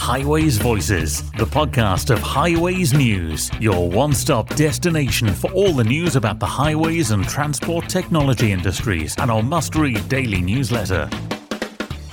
Highways Voices, the podcast of Highways News, your one stop destination for all the news about the highways and transport technology industries, and our must read daily newsletter.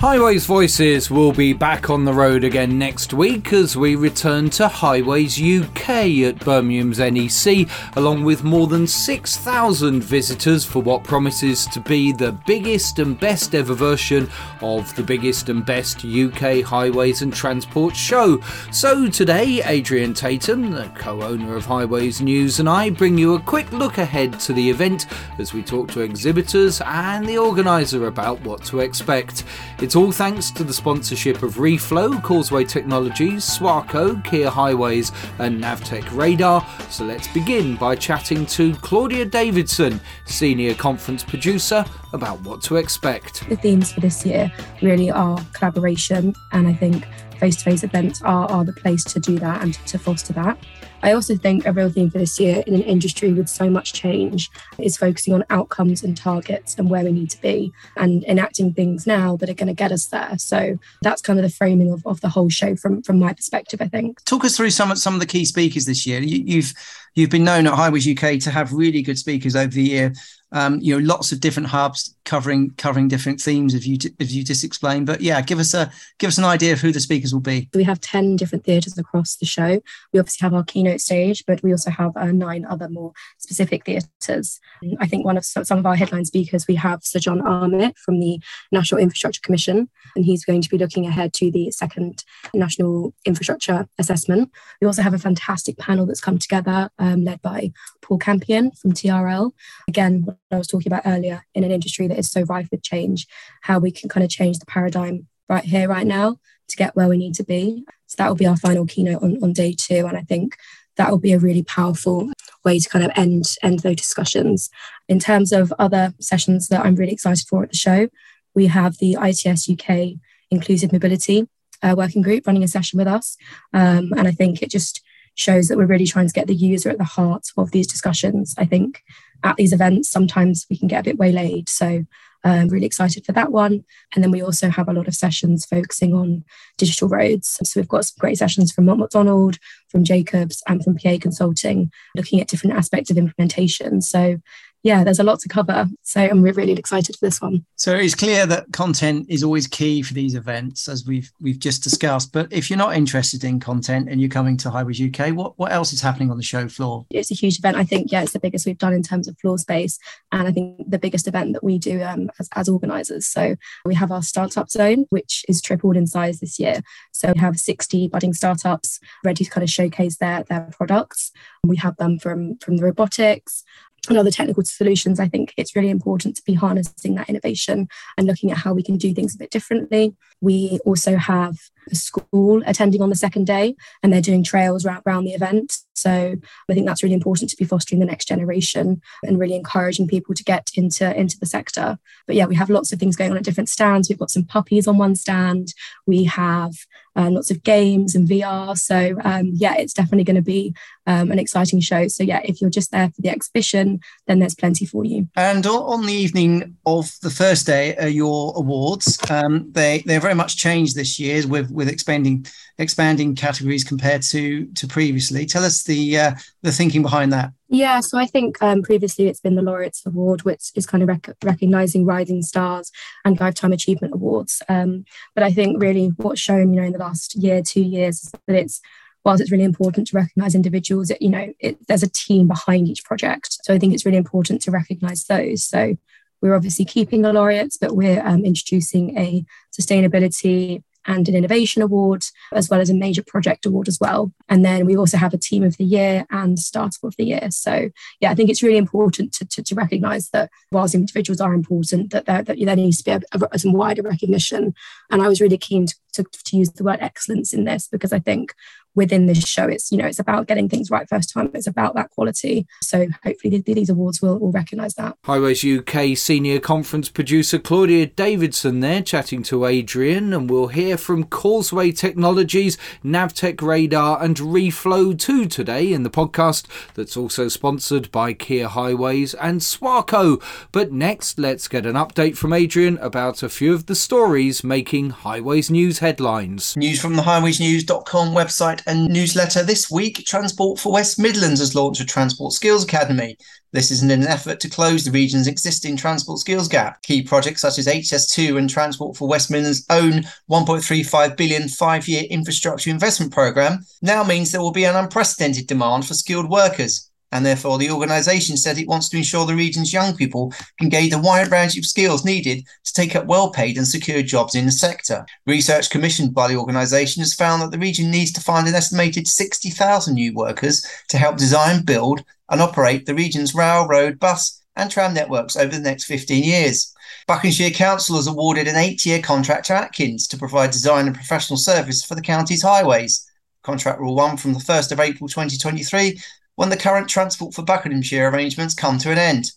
Highways Voices will be back on the road again next week as we return to Highways UK at Birmingham's NEC, along with more than 6,000 visitors for what promises to be the biggest and best ever version of the biggest and best UK highways and transport show. So today, Adrian Tatum, the co owner of Highways News, and I bring you a quick look ahead to the event as we talk to exhibitors and the organiser about what to expect. It's all thanks to the sponsorship of Reflow, Causeway Technologies, Swarco, Kier Highways, and Navtech Radar. So let's begin by chatting to Claudia Davidson, Senior Conference Producer, about what to expect. The themes for this year really are collaboration, and I think face to face events are, are the place to do that and to foster that. I also think a real theme for this year in an industry with so much change is focusing on outcomes and targets and where we need to be and enacting things now that are going to get us there. So that's kind of the framing of, of the whole show from, from my perspective, I think. Talk us through some, some of the key speakers this year. You, you've you've been known at Highways UK to have really good speakers over the year um, you know lots of different hubs covering covering different themes as you as you just explained but yeah give us a give us an idea of who the speakers will be. We have 10 different theatres across the show. We obviously have our keynote stage but we also have uh, nine other more specific theatres. I think one of some of our headline speakers we have sir john Armitt from the national infrastructure commission and he's going to be looking ahead to the second national infrastructure assessment. We also have a fantastic panel that's come together um, led by paul campion from trl again I was talking about earlier in an industry that is so rife with change, how we can kind of change the paradigm right here, right now to get where we need to be. So that will be our final keynote on, on day two. And I think that will be a really powerful way to kind of end end those discussions. In terms of other sessions that I'm really excited for at the show, we have the ITS UK Inclusive Mobility uh, Working Group running a session with us. Um, and I think it just shows that we're really trying to get the user at the heart of these discussions. I think at these events, sometimes we can get a bit waylaid. So I'm um, really excited for that one. And then we also have a lot of sessions focusing on digital roads. So we've got some great sessions from Mott MacDonald, from Jacobs, and from PA Consulting, looking at different aspects of implementation. So yeah, there's a lot to cover. So I'm really excited for this one. So it's clear that content is always key for these events, as we've we've just discussed. But if you're not interested in content and you're coming to Highways UK, what, what else is happening on the show floor? It's a huge event. I think, yeah, it's the biggest we've done in terms of floor space. And I think the biggest event that we do um, as, as organisers. So we have our startup zone, which is tripled in size this year. So we have 60 budding startups ready to kind of showcase their, their products. We have them from, from the robotics, and other technical solutions, I think it's really important to be harnessing that innovation and looking at how we can do things a bit differently. We also have a school attending on the second day and they're doing trails around, the event. So I think that's really important to be fostering the next generation and really encouraging people to get into, into the sector. But yeah, we have lots of things going on at different stands. We've got some puppies on one stand. We have uh, lots of games and VR. So um, yeah, it's definitely going to be um, an exciting show. So yeah, if you're just there for the exhibition, then there's plenty for you. And on the evening of the first day, your awards, um, they they're very much changed this year with with expanding expanding categories compared to to previously. Tell us the uh, the thinking behind that. Yeah, so I think um, previously it's been the Laureates Award, which is kind of rec- recognizing rising stars and lifetime achievement awards. Um, but I think really what's shown, you know, in the last year, two years, is that it's whilst it's really important to recognize individuals, it, you know, it, there's a team behind each project. So I think it's really important to recognize those. So we're obviously keeping the laureates, but we're um, introducing a sustainability and an innovation award, as well as a major project award as well. And then we also have a team of the year and startup of the year. So yeah, I think it's really important to, to, to recognise that whilst individuals are important, that there, that there needs to be a, a, some wider recognition. And I was really keen to, to, to use the word excellence in this because I think within this show. It's, you know, it's about getting things right first time. It's about that quality. So hopefully these awards will, will recognise that. Highways UK senior conference producer Claudia Davidson there chatting to Adrian, and we'll hear from Causeway Technologies, Navtech Radar, and Reflow 2 today in the podcast that's also sponsored by Kier Highways and Swarco. But next, let's get an update from Adrian about a few of the stories making Highways News headlines. News from the highwaysnews.com website and newsletter this week Transport for West Midlands has launched a Transport Skills Academy. This is in an effort to close the region's existing transport skills gap. Key projects such as HS2 and Transport for West Midlands' own 1.35 billion five-year infrastructure investment programme now means there will be an unprecedented demand for skilled workers. And therefore, the organisation said it wants to ensure the region's young people can gain the wide range of skills needed to take up well paid and secure jobs in the sector. Research commissioned by the organisation has found that the region needs to find an estimated 60,000 new workers to help design, build, and operate the region's rail, road, bus, and tram networks over the next 15 years. Buckinghamshire Council has awarded an eight year contract to Atkins to provide design and professional service for the county's highways. Contract Rule 1 from the 1st of April 2023 when the current Transport for Buckinghamshire arrangements come to an end.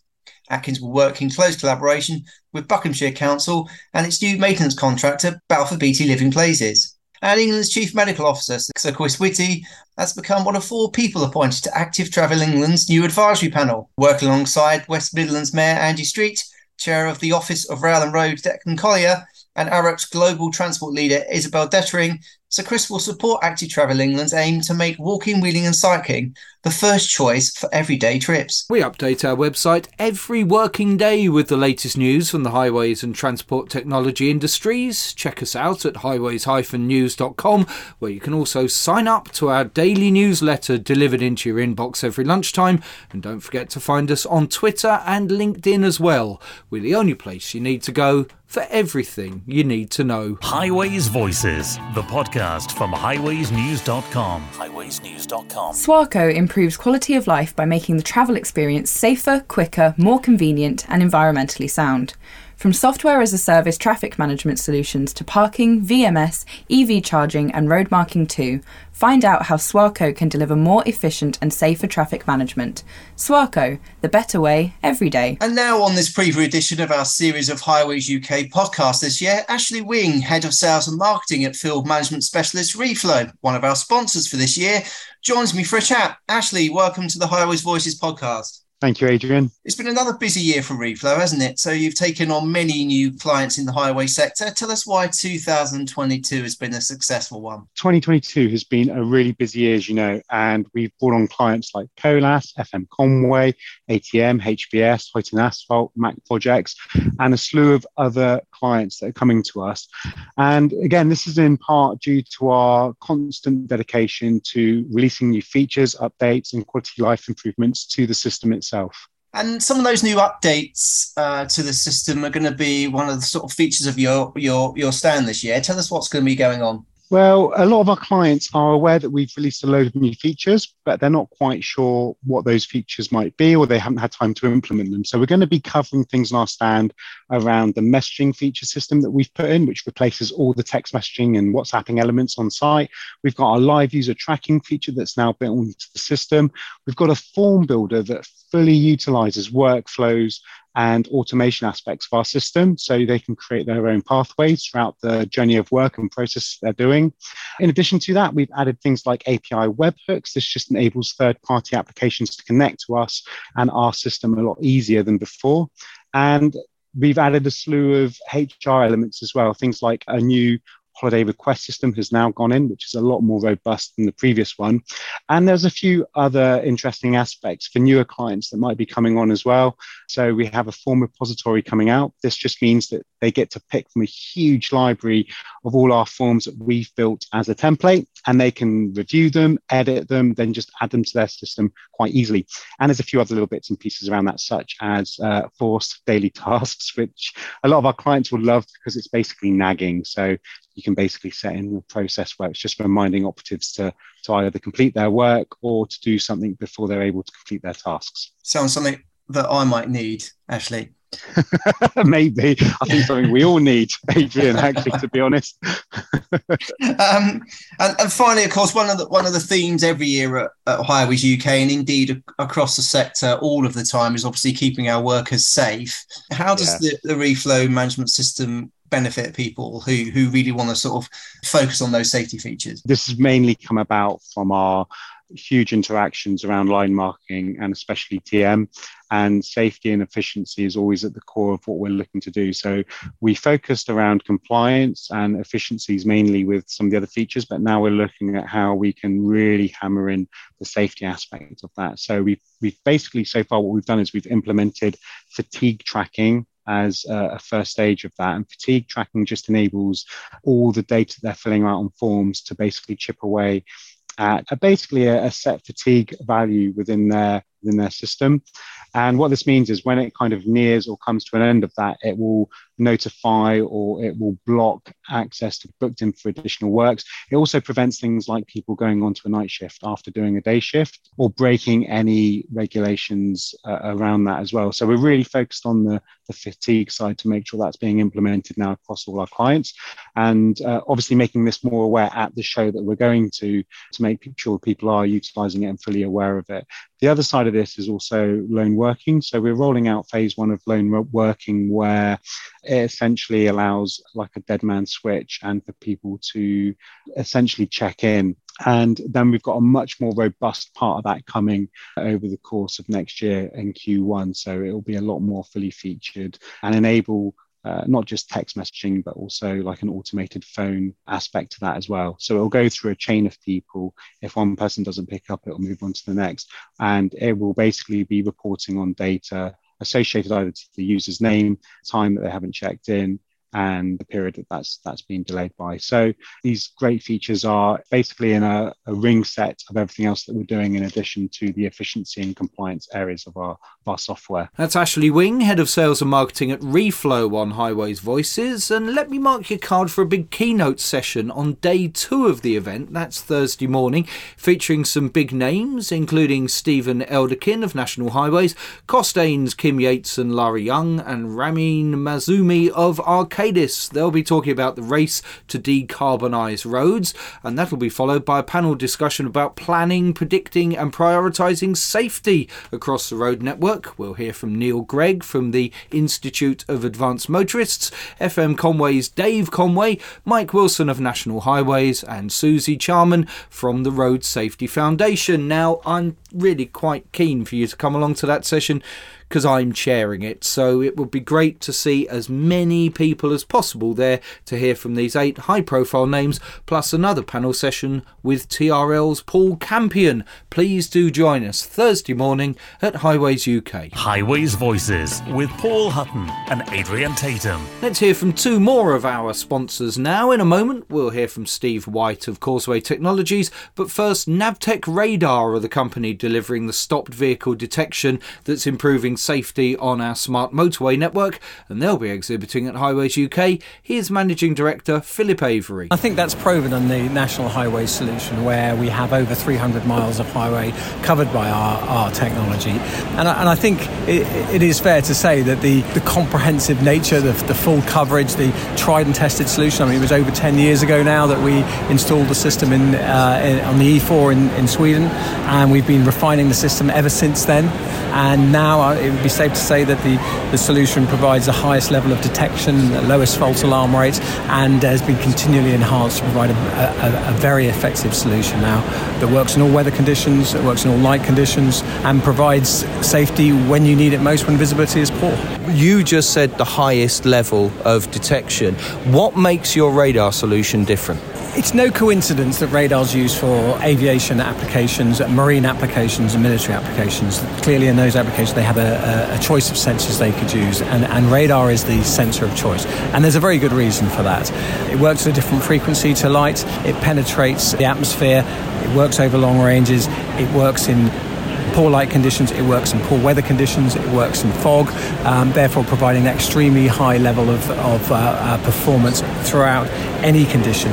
Atkins will work in close collaboration with Buckinghamshire Council and its new maintenance contractor, Balfour Beatty Living Places. And England's Chief Medical Officer, Sir Chris Whitty, has become one of four people appointed to Active Travel England's new advisory panel, working alongside West Midlands Mayor Andy Street, Chair of the Office of Rail and Road Declan Collier, and Arup's global transport leader Isabel Dedring, Sir Chris will support Active Travel England's aim to make walking, wheeling, and cycling the first choice for everyday trips. We update our website every working day with the latest news from the highways and transport technology industries. Check us out at highways-news.com, where you can also sign up to our daily newsletter delivered into your inbox every lunchtime. And don't forget to find us on Twitter and LinkedIn as well. We're the only place you need to go for everything you need to know. Highways Voices, the podcast from highwaysnews.com. Highwaysnews.com. Swarco improves quality of life by making the travel experience safer, quicker, more convenient, and environmentally sound. From software as a service traffic management solutions to parking, VMS, EV charging, and road marking too, find out how Swarco can deliver more efficient and safer traffic management. Swarco, the better way every day. And now on this preview edition of our series of Highways UK podcast this year, Ashley Wing, Head of Sales and Marketing at Field Management Specialist Reflow, one of our sponsors for this year, joins me for a chat. Ashley, welcome to the Highways Voices podcast. Thank you, Adrian. It's been another busy year for Reflow, hasn't it? So you've taken on many new clients in the highway sector. Tell us why 2022 has been a successful one. 2022 has been a really busy year, as you know, and we've brought on clients like Colas, FM Conway, ATM, HBS, Hoyton Asphalt, Mac Projects, and a slew of other clients that are coming to us. And again, this is in part due to our constant dedication to releasing new features, updates, and quality life improvements to the system itself itself. And some of those new updates uh, to the system are going to be one of the sort of features of your your your stand this year. Tell us what's going to be going on. Well, a lot of our clients are aware that we've released a load of new features, but they're not quite sure what those features might be, or they haven't had time to implement them. So, we're going to be covering things in our stand around the messaging feature system that we've put in, which replaces all the text messaging and WhatsApping elements on site. We've got our live user tracking feature that's now built into the system. We've got a form builder that fully utilizes workflows and automation aspects of our system so they can create their own pathways throughout the journey of work and process they're doing. In addition to that, we've added things like API webhooks. This just enables third party applications to connect to us and our system a lot easier than before. And we've added a slew of HR elements as well, things like a new holiday request system has now gone in, which is a lot more robust than the previous one. And there's a few other interesting aspects for newer clients that might be coming on as well. So we have a form repository coming out. This just means that they get to pick from a huge library of all our forms that we've built as a template, and they can review them, edit them, then just add them to their system quite easily. And there's a few other little bits and pieces around that, such as uh, forced daily tasks, which a lot of our clients will love because it's basically nagging. So you can basically set in a process where it's just reminding operatives to, to either complete their work or to do something before they're able to complete their tasks. Sounds something that I might need, Ashley. Maybe. I think something we all need, Adrian, actually, to be honest. um, and, and, finally, of course, one of the one of the themes every year at, at Highways UK and indeed across the sector all of the time is obviously keeping our workers safe. How does the, the reflow management system benefit people who who really want to sort of focus on those safety features? This has mainly come about from our huge interactions around line marking and especially TM. And safety and efficiency is always at the core of what we're looking to do. So we focused around compliance and efficiencies mainly with some of the other features, but now we're looking at how we can really hammer in the safety aspect of that. So we've, we've basically so far what we've done is we've implemented fatigue tracking as a, first stage of that. And fatigue tracking just enables all the data they're filling out on forms to basically chip away at a, basically a, a set fatigue value within their within their system. And what this means is when it kind of nears or comes to an end of that, it will notify or it will block access to booked in for additional works. It also prevents things like people going onto a night shift after doing a day shift or breaking any regulations uh, around that as well. So we're really focused on the, the fatigue side to make sure that's being implemented now across all our clients. And uh, obviously making this more aware at the show that we're going to to make sure people are utilizing it and fully aware of it. The other side of this is also lone working. So we're rolling out phase one of lone working where it essentially allows like a dead man switch and for people to essentially check in. And then we've got a much more robust part of that coming over the course of next year in Q1. So it will be a lot more fully featured and enable uh, not just text messaging, but also like an automated phone aspect to that as well. So it'll go through a chain of people. If one person doesn't pick up, it'll move on to the next. And it will basically be reporting on data associated either to the user's name, time that they haven't checked in, and the period that that's that's been delayed by. So these great features are basically in a, a, ring set of everything else that we're doing in addition to the efficiency and compliance areas of our, of our software. That's Ashley Wing, Head of Sales and Marketing at Reflow on Highways Voices. And let me mark your card for a big keynote session on day two of the event. That's Thursday morning, featuring some big names, including Stephen Elderkin of National Highways, Costain's Kim Yates and Larry Young, and Ramin Mazumi of Arcade They'll be talking about the race to decarbonise roads, and that'll be followed by a panel discussion about planning, predicting, and prioritising safety across the road network. We'll hear from Neil Greig from the Institute of Advanced Motorists, FM Conway's Dave Conway, Mike Wilson of National Highways, and Suzy Charman from the Road Safety Foundation. Now, I'm really quite keen for you to come along to that session because I'm chairing it. So it would be great to see as many people as possible there to hear from these eight high profile names, plus another panel session with TRL's Paul Campion. Please do join us Thursday morning at Highways UK. Highways Voices with Paul Hutton and Adrian Tatum. Let's hear from two more of our sponsors now. In a moment, we'll hear from Steve White of Causeway Technologies, but first, Navtech Radar are the company delivering the stopped vehicle detection that's improving safety on our smart motorway network, and they'll be exhibiting at Highways UK. Here's Managing Director Philip Avery. I think that's proven on the National Highways solution, where we have over 300 miles of highway covered by our, our technology. And I, and I think it, it is fair to say that the, the comprehensive nature, the, the full coverage, the tried and tested solution, I mean, it was over 10 years ago now that we installed the system in, uh, in on the E4 in, in Sweden, and we've been refining the system ever since then. And now uh, it would be safe to say that the, the solution provides the highest level of detection, the lowest false alarm rate, and has been continually enhanced to provide a, a, a very effective solution now that works in all weather conditions, that works in all light conditions, and provides safety when you need it most when visibility is poor. You just said the highest level of detection. What makes your radar solution different? It's no coincidence that radar's used for aviation applications, marine applications, and military applications. Clearly, in those applications, they have a, a choice of sensors they could use, and, and, radar is the sensor of choice. And there's a very good reason for that. It works at a different frequency to light, it penetrates the atmosphere, it works over long ranges, it works in poor light conditions, it works in poor weather conditions, it works in fog, um, therefore providing an extremely high level of, of uh, uh, performance throughout any condition.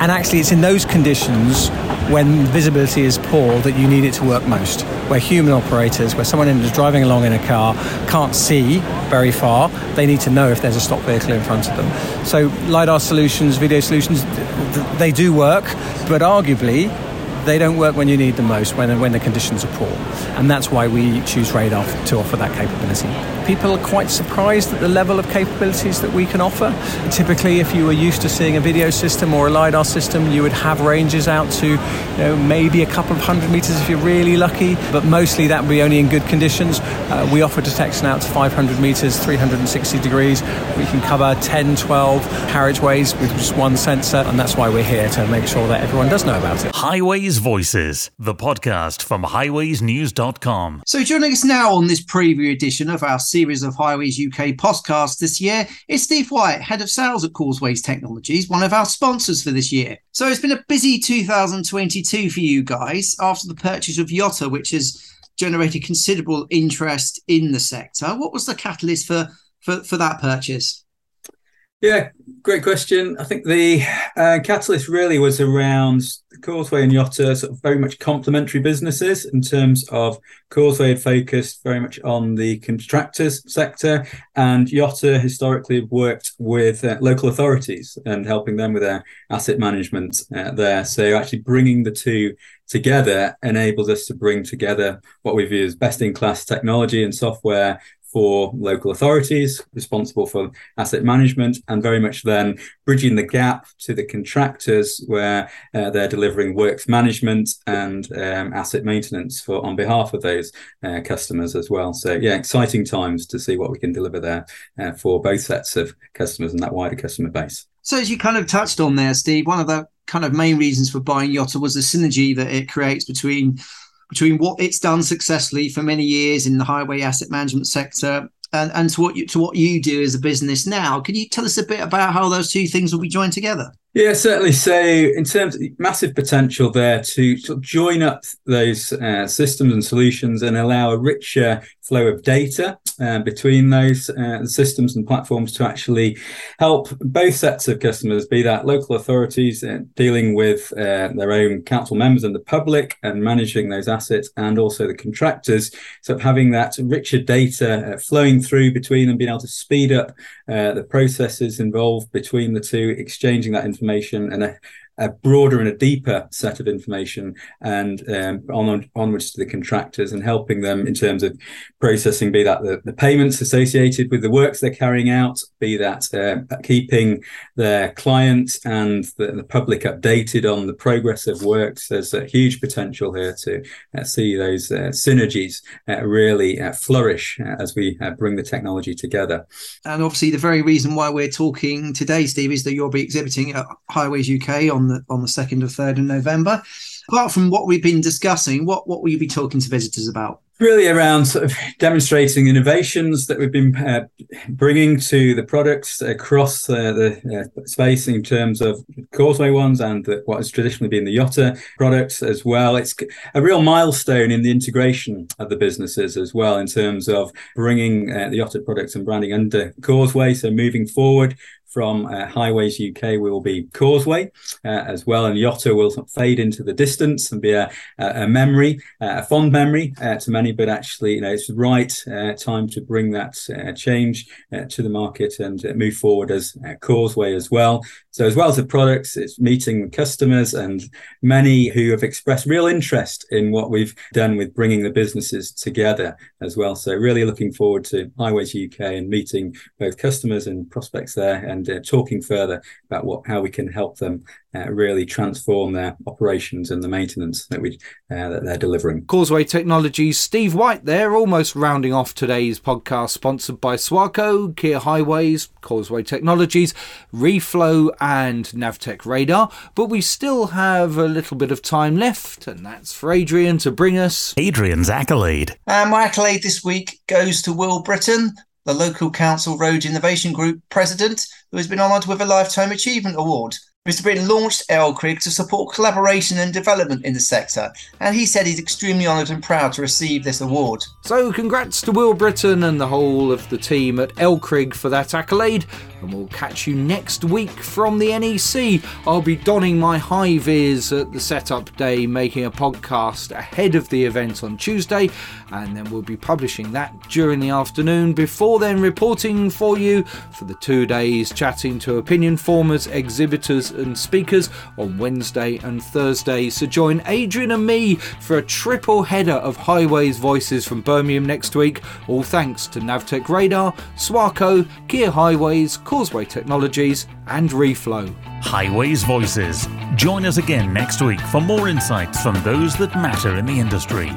And actually, it's in those conditions when visibility is poor that you need it to work most. Where human operators, where someone is driving along in a car, can't see very far, they need to know if there's a stopped vehicle in front of them. So, LiDAR solutions, video solutions, they do work, but arguably, they don't work when you need them most, when, when the conditions are poor. And that's why we choose radar to offer that capability. People are quite surprised at the level of capabilities that we can offer. Typically, if you were used to seeing a video system or a LiDAR system, you would have ranges out to you know, maybe a couple of hundred meters if you're really lucky, but mostly that would be only in good conditions. Uh, we offer detection out to 500 meters, 360 degrees. We can cover 10, 12 carriageways with just one sensor, and that's why we're here to make sure that everyone does know about it. Highways Voices, the podcast from highwaysnews.com. So, joining us now on this preview edition of our series of Highways UK podcasts this year is Steve White, Head of Sales at Causeways Technologies, one of our sponsors for this year. So, it's been a busy 2022 for you guys after the purchase of Yotta, which has generated considerable interest in the sector. What was the catalyst for, for, for that purchase? Yeah, great question. I think the uh, catalyst really was around Causeway and Yotta, sort of very much complementary businesses in terms of Causeway had focused very much on the contractors sector, and Yotta historically worked with uh, local authorities and helping them with their asset management uh, there. So actually bringing the two together enables us to bring together what we view as best in class technology and software for local authorities responsible for asset management and very much then bridging the gap to the contractors where uh, they're delivering works management and um, asset maintenance for on behalf of those uh, customers as well. So yeah exciting times to see what we can deliver there uh, for both sets of customers and that wider customer base. So as you kind of touched on there steve one of the kind of main reasons for buying yotta was the synergy that it creates between between what it's done successfully for many years in the highway asset management sector and, and to what you to what you do as a business now. Can you tell us a bit about how those two things will be joined together? Yeah, certainly. So, in terms of massive potential there to sort of join up those uh, systems and solutions and allow a richer flow of data uh, between those uh, systems and platforms to actually help both sets of customers, be that local authorities uh, dealing with uh, their own council members and the public and managing those assets, and also the contractors. So, having that richer data uh, flowing through between them, being able to speed up the processes involved between the two, exchanging that information information and a, broader and a deeper set of information and um, on, onwards to the contractors and helping them in terms of processing, be that the, the payments associated with the works they're carrying out, be that uh, keeping their clients and the, the, public updated on the progress of works. There's a huge potential here to uh, see those uh, synergies uh, really uh, flourish uh, as we bring the technology together. And obviously, the very reason why we're talking today, Steve, is that you'll be exhibiting at Highways UK on the on the second or third of November. Apart from what we've been discussing, what what will you be talking to visitors about? really around sort of demonstrating innovations that we've been uh, bringing to the products across uh, the uh, space in terms of Causeway ones and the, what has traditionally been the Yotta products as well. It's a real milestone in the integration of the businesses as well in terms of bringing uh, the Yotta products and branding under Causeway. So moving forward, from uh, Highways UK will be Causeway uh, as well, and Yotta will fade into the distance and be a, a memory, uh, a fond memory uh, to many. But actually, you know, it's the right uh, time to bring that change to the market and move forward as Causeway as well. So, as well as the products, it's meeting customers and many who have expressed real interest in what we've done with bringing the businesses together as well. So, really looking forward to Highways UK and meeting both customers and prospects there. And and uh, talking further about what how we can help them uh, really transform their operations and the maintenance that we uh, that they're delivering. Causeway Technologies, Steve White there, almost rounding off today's podcast, sponsored by Swarco, Kier Highways, Causeway Technologies, Reflow, and Navtech Radar. But we still have a little bit of time left, and that's for Adrian to bring us Adrian's accolade. And my accolade this week goes to Will Britton, the local council road innovation group president, who has been honoured with a Lifetime Achievement Award. Mr. Britton launched LCRIG to support collaboration and development in the sector, and he said he's extremely honoured and proud to receive this award. So, congrats to Will Britton and the whole of the team at LCRIG for that accolade, and we'll catch you next week from the NEC. I'll be donning my high vis at the setup day, making a podcast ahead of the event on Tuesday, and then we'll be publishing that during the afternoon. Before then, reporting for you for the two days, chatting to opinion formers, exhibitors, and speakers on Wednesday and Thursday. So join Adrian and me for a triple header of Highways Voices from Birmingham next week, all thanks to Navtech Radar, Swarco, Kier Highways, Causeway Technologies, and Reflow. Highways Voices. Join us again next week for more insights from those that matter in the industry.